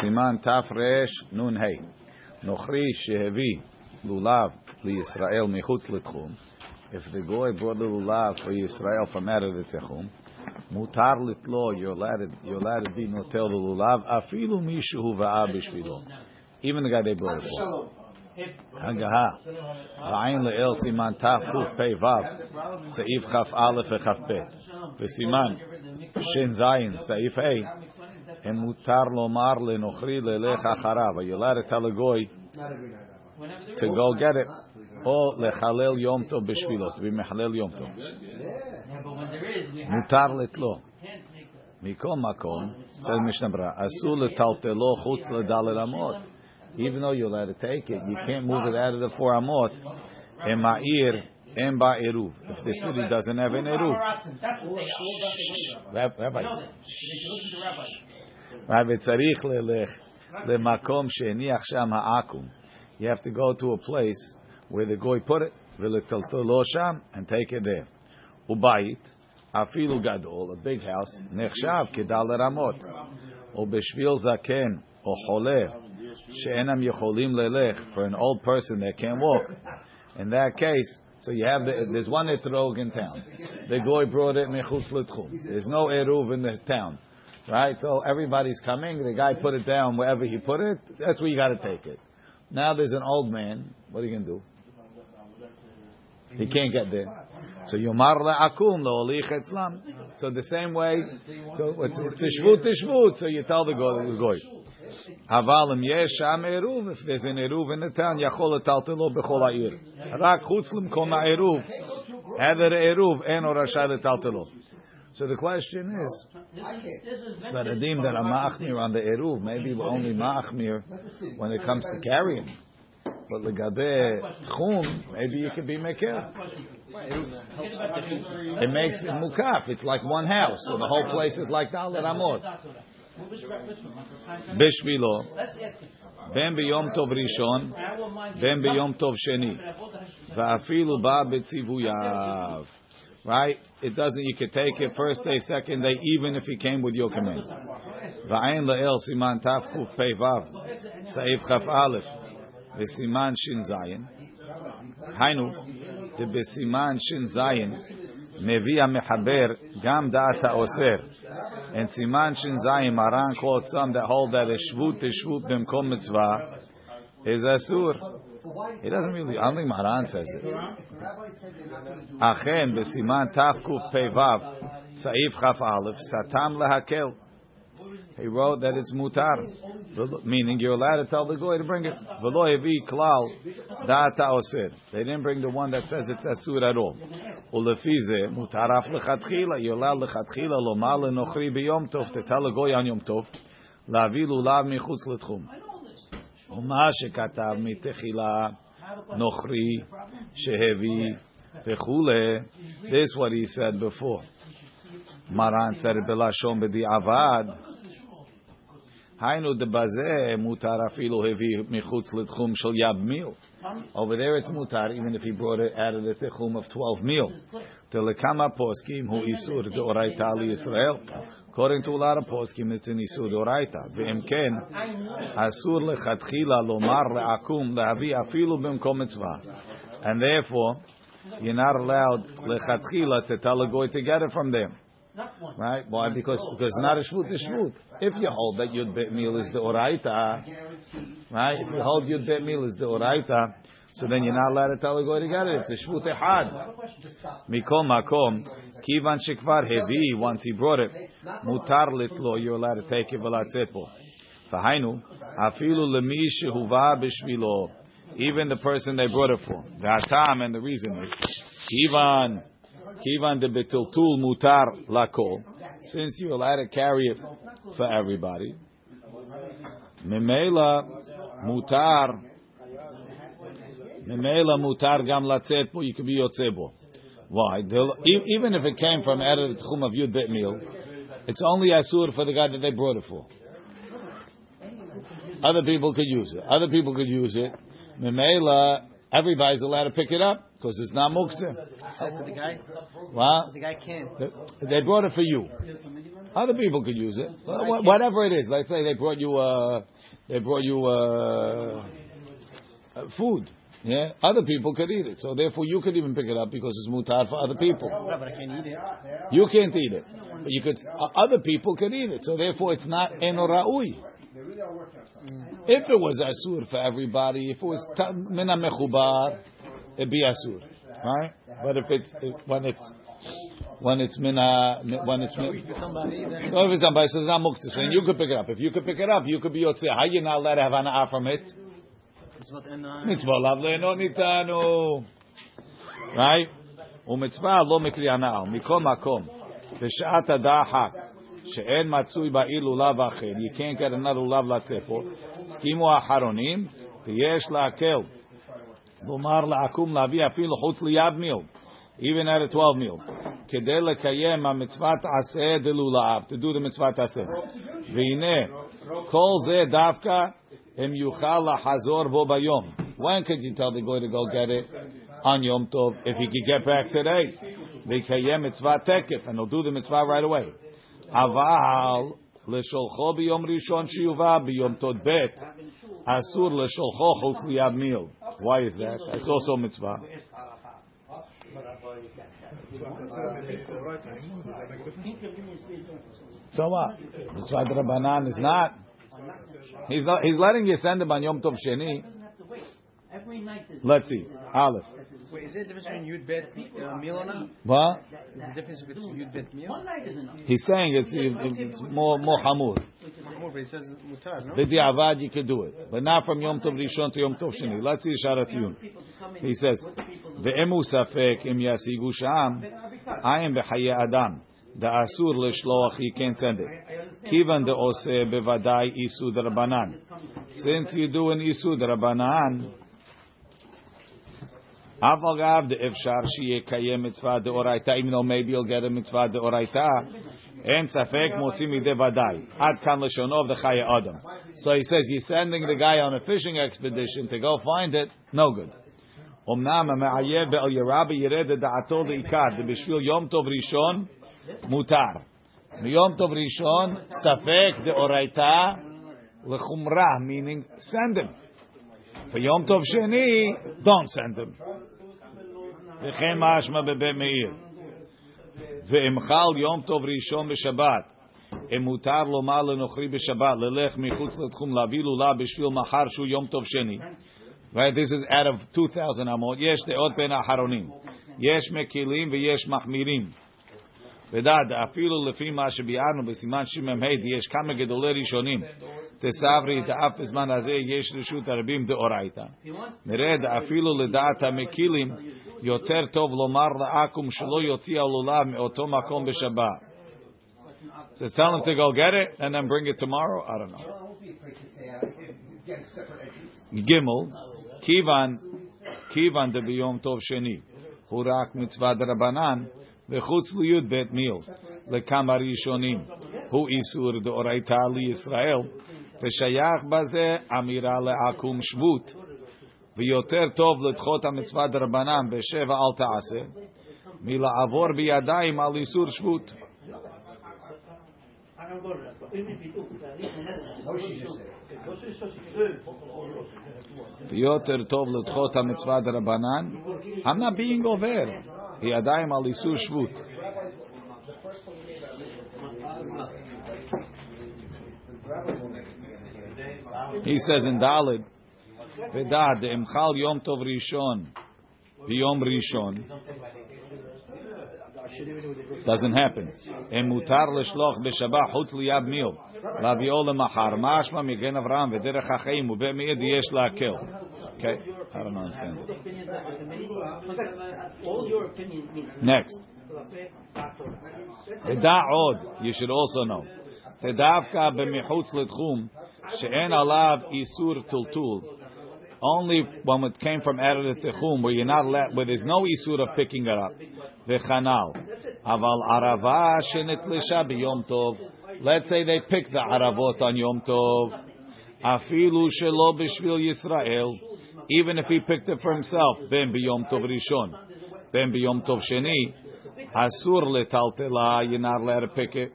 Siman Taf Resh Nun Nochri Shehevi Lulav Yisrael If the goy brought the lulav for Israel from out of the Techum, mutar litlo, you're allowed notel the lulav. Even the guy they brought it for. Hagaha. Ra'ayin le'el siman taf kuf pei vav, se'if e and mutar lomar lenochri lelecha harav. You allowed to tell a goy to go get it? Oh, or lechalel yom tov b'shvilot to be mechalel yom tov. Mutar letlo. Mikom makom, says Mishnah Bra, asu letaltelo chutz ledal amot. Even though you let it take it, you can't move it out of the four amot. And ma'ir, and by Eruv. If the city doesn't have an Eruv. Rabbi. Rabbi tzarich lelech lemakom she'eniach sham ha'akum. You have to go to a place where the goy put it, v'letaltolo sham, and take it there. Ubayit, afilu gadol, a big house, nechshav kedal ramot. או בשביל זקן או חולה שאינם יכולים ללך for an old person that can't walk. In that case, so you have the, there's one etrog in town. The goy brought it mechutz l'tchum. There's no eruv in the town, Right? So everybody's coming. The guy put it down wherever he put it. That's where you got to take it. Now there's an old man. What are you going to do? He can't get there. So you marla la'akum lo etzlam. So the same way, so tishvut tishvut. So you tell the goy, the goy. Avalim yesh am eruv. If there's an eruv in the town, yachol etaltelo bechol ha'ir. Rak chutzlim kol ma'eruv. Heder eruv en or rashad. So the question is, Svaradim that are ma'achmir on the eruv, maybe we're only ma'achmir when it comes to carrying. But legabe tchum, maybe you could be mekel. It makes it mukaf. It's like one house, so the whole place is like dalet amot. בשבילו, בין ביום טוב ראשון, בין ביום טוב שני, ואפילו בא בציווייו. Right? It doesn't, you could take it first day, second day, even if he came with your command. ועין לאל סימן תקפ"ו, סעיף כ"א, וסימן ש"ז, היינו, דבסימן ש"ז, מביא המחבר גם דעת האוסר. And Siman Shin Zayim, Maran quotes some that hold that a shvut to shvut b'mkom mitzvah is asur. It doesn't really. I don't think Maharan says it. Achen tafkuf pevav saif chaf aleph satam lehakel. He wrote that it's mutar, meaning you're allowed to tell the goy to bring it. V'lo klal data osir. They didn't bring the one that says it's asur at all. Ulefize mutaraf lechatchila. You're allowed lechatchila lomar lenochri biyom tov to tell a goy on yom tov. Lavi lulav michutz letchum. ומה שכתב מתחילה נוכרי שהביא וכולי, this what he said before. Maran said it בלשון בדיעבד. היינו דבזה מותר אפילו הביא מחוץ לתחום של יד מיל. Over there it's mutar, even if he brought it out of the techum of 12 mil. Telekama poskim hu isur deoraita li Israel. According to a lot of poskim, it's an isur ken, asur lechatchila lomar le'akum afilu b'mkom mitzvah. And therefore, you're not allowed lechatchila to tell a goy to get it from them. Right? Why? Because because not a shvut, it's shvut. If you hold that yud bet meal is the oraita, right? If you hold yud bet meal is the oraita, so then you're not allowed to tell a goy to get it. It's a shvut ehad. Mikol makom, kivan shekvar hevi. Once he brought it, mutar litlo. You're allowed to take it v'latzepo. Fahainu afilu lemi shehuva b'shvilo. Even the person they brought it for. The atam and the reason is kivan. Kivan de betiltul mutar lakol. Since you're allowed to carry it for everybody. Memela mutar. Memela mutar gam latzet bo. You could be yotzebo. Why? Even if it came from of tchum of yud bet meal, it's only asur for the guy that they brought it for. Other people could use it. Other people could use it. Memela, everybody's allowed to pick it up because it's not muktzah. To the guy, What? the guy can't. They brought it for you. Other people could use it. Wha- Whatever it is. Let's say they brought you uh, they brought you uh, food. Yeah, other people could eat it. So therefore, you could even pick it up because it's mutar for other people. No, but I can't eat it. You can't eat it, but you could. Uh, other people could eat it. So therefore, it's not eno ra'ui. If it was asur for everybody, if it was ta- mina mechubar, it'd be asur, right? But if it's if, when it's when it's mina when it's min- For somebody, then so if it's somebody says not muktas, and you could pick it up. If you could pick it up, you could be yotzei. How you not allowed to have ana'ah from it? it's what and uh, מצווה עליו ליהנות איתנו. Right? ומצווה לא מקרי הנאה, מכל מקום, בשעת הדחק, שאין מצוי בעיר לולב אחר, you can't get another לולב לצאת פה, הסכימו האחרונים, ויש להקל. כלומר, לעקום להביא אפילו חוץ ליד מיל, even at a 12 meal, כדי לקיים המצוות עשה דלולב, to do the מצוות עשה. והנה, כל זה דווקא אם יוכל לחזור בו ביום. When could you tell the guy to go get it? On Yom Tov, if he could get back today. ויקיים מצוות תקף, and he'll do the mitzvah right away. אבל לשולחו ביום ראשון שיובא ביום ט"ב, אסור לשולחו חוץ ליד מיל. Why is that? That's also mitzvah. So what? Mitzvah Rabbanan is not. He's not. He's letting you send him on Yom Tov Sheni. Let's see. Aleph. wait, is there a difference between Yud Bet uh, meal or not? What? Is there a difference between Yud Bet meal? He's saying it's, it's more more hamur. More, but it says mutar, no? B'di'avad you could do it, but not from Yom Tov Rishon to Yom Tov Sheni. Let's see Sha'ar HaTziyun. He says, "Ve'emu safek im yasigu sham, I am the b'chaye adam." The asur l'shloach he can't send it. Kivan de ose bevadai isu drabanan. Since you do an isu drabanan, Aval gav the efshar shiye kayem mitzvah de oraita. Even though maybe you'll get a mitzvah de oraita, en safek motzi midei vadai. Ad kan l'shonov the chaye adam. So he says you're sending the guy on a fishing expedition to go find it. No good. אמנם המעייב בעל ירבה ירד את דעתו לעיקר, ובשביל יום טוב ראשון מותר. מיום טוב ראשון ספק דאורייתא לחומרה, meaning send him. For יום טוב שני, don't send him. וכן משמע בבית מאיר. ואם חל יום טוב ראשון בשבת, אם מותר לומר לנוכרי בשבת, ללך מחוץ לתחום להביא לולה בשביל מחר שהוא יום טוב שני. Right, this is out of 2,000 amot. יש דעות בין האחרונים. יש מקילים ויש מחמירים. ודעת, אפילו לפי מה שביארנו בסימן שמ"ה, יש כמה גדולי ראשונים. תסברי דאף בזמן הזה יש רשות הרבים דאורייתא. נראה אפילו לדעת המקילים יותר טוב לומר לעכו"ם שלא יוציא הלולב מאותו מקום בשבת. Says tell him to go get it and then bring it tomorrow. I don't know. Gimel, Kivan, Kivan de biyom tov sheni. הוא רק מצווה דרבנן, וחוץ בית מיל, לכמה ראשונים. הוא איסור דאורייתא לישראל, ושייך בזה אמירה לעקום שבות. ויותר טוב לדחות המצווה דרבנן בשבע אל תעשה, מלעבור בידיים על איסור שבות. ויותר טוב לדחות המצווה דרבנן, I'm not He adayim al isur shvut. He says in Dalid, Vedad, Emchal Yom Tov Rishon, Yom Rishon. Doesn't happen. Emutar mutar l'shloch b'shabah chutz liyab mil. Laviol mahar mashma migen Avraham v'derech ha'chaim ube'me'ed yesh la'akel. Okay, I don't understand. Next. Teda od, you should also know. Tedavka b'michutz l'tchum she'en alav isur tultul. Only when it came from Eretz Techum, where you're not let, where there's no isur of picking it up. V'chanal. Aval arava shenetlisha b'yom tov. Let's say they pick the aravot on Yom Tov. Afilu shelo b'shvil Yisrael. Even if he picked it for himself, ben b'yom tov rishon, ben b'yom tov sheni, asur letaltela, you're not allowed to pick it.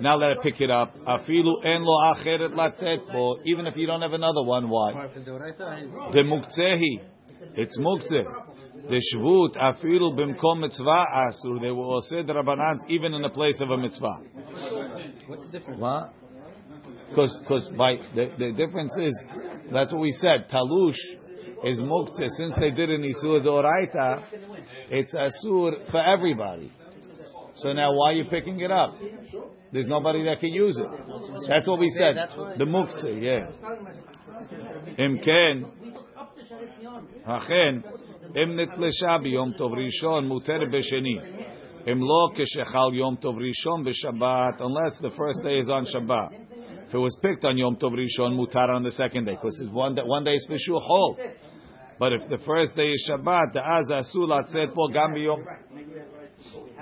Now let it pick it up. Afilu en lo acheret latzet bo. Even if you don't have another one, why? The Oraita is- The mukzehi. It's mukzeh. The shvut afilu bimkom mitzvah asur. They will say the rabbanans even in the place of a mitzvah. What's the difference? What? Because because by the, the difference is that's what we said. Talush is muktzeh. Since they did an isur doraita, it's asur for everybody. So now why are you picking it up? There's nobody that can use it. That's what we said. The muktzah, yeah. Imken. Hachen. Im yom tov rishon muter b'sheni. Im lo keshechal yom tov rishon b'shabbat. Unless the first day is on Shabbat. If it was picked on Yom Tov Rishon, mutar on the second day, because it's one day, one day is for sure whole. But if the first day is Shabbat, the az asul atzet po gam biyom,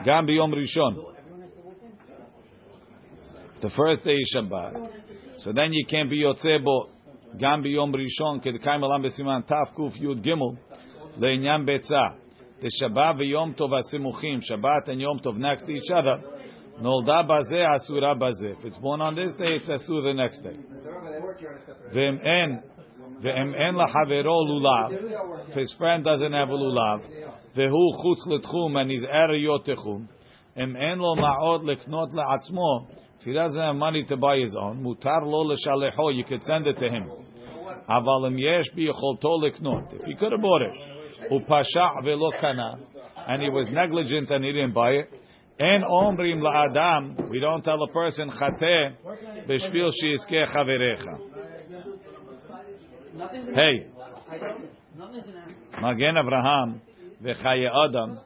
gam Rishon. The first day is Shabbat. So then you can't be yotzebo gam biyom Rishon, kedekaim alam besiman taf kuf yud gimel, le'inyan betza. The Shabbat v'yom tov asimuchim, Shabbat and Yom Tov next to each other, nolda bazeh asura bazeh. If it's born on this day, it's asur the next day. V'em en, v'em en lahavero lulav. If his friend doesn't have a lulav, v'hu chutz letchum and he's er yotechum, em en lo ma'od leknot le'atzmo. If he doesn't have money to buy his own, mutar lo l'shalecho, you could send it to him. Aval im yesh biyecholto leknot. If he could have bought it, upasha velo kana, and he was negligent and he didn't buy it, en omrim la'adam, we don't tell a person chateh b'shvil sheizkeh chaverecha. Hey, Magen Abraham v'chaye Adam,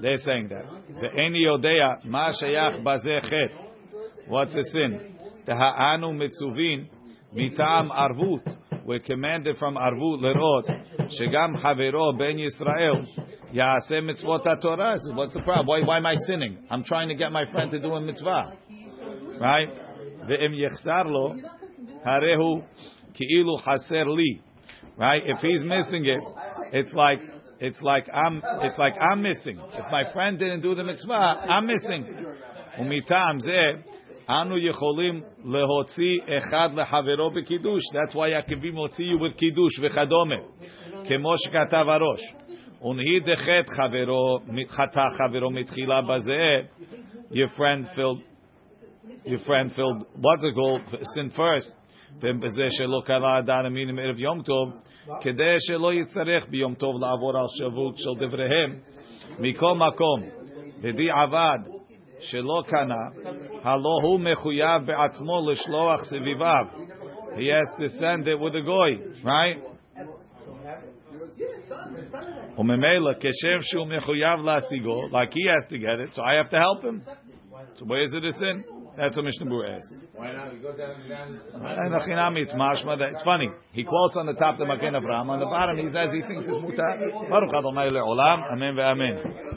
they're saying that. Ve'eni yodea ma shayach bazeh chet. What's a sin? Teha'anu mitzuvin mitam arvut. We're commanded from arvut lerot shegam havero ben Yisrael yaaseh mitzvot Torah. What's the problem? Why, why am I sinning? I'm trying to get my friend to do a mitzvah, right? Ve'im yechsar lo harehu ki'ilu haser li. Right? If he's missing it, it's like it's like I'm it's like I'm missing. If my friend didn't do the mitzvah, I'm missing. Umitam zeh אנו יכולים להוציא אחד לחברו בקידוש. That's why עקבים הוציאו with קידוש וכדומה. כמו שכתב הראש. ונהי דחת חברו, חטא חברו מתחילה בזה, your friend filled, your friend filled, what's it called, sin first. בזה שלא קרא עדיין המינים ערב יום טוב, כדי שלא יצטרך ביום טוב לעבור על שבות של דבריהם. מכל מקום, בדיעבד, שלא קנה, הלא הוא מחויב בעצמו לשלוח סביביו. He has to send it with a goy, right? וממילא, כשם שהוא מחויב להשיגו, like he has to get it, so I have to help him. So where is it a sin? That's what Mishnah Berurah is. Why not? You go down and it's mashma. That, it's funny. He quotes on the top the Magen Avraham. On the bottom, he says he thinks it's mutar. Baruch Adonai le'olam. Amen ve'amen.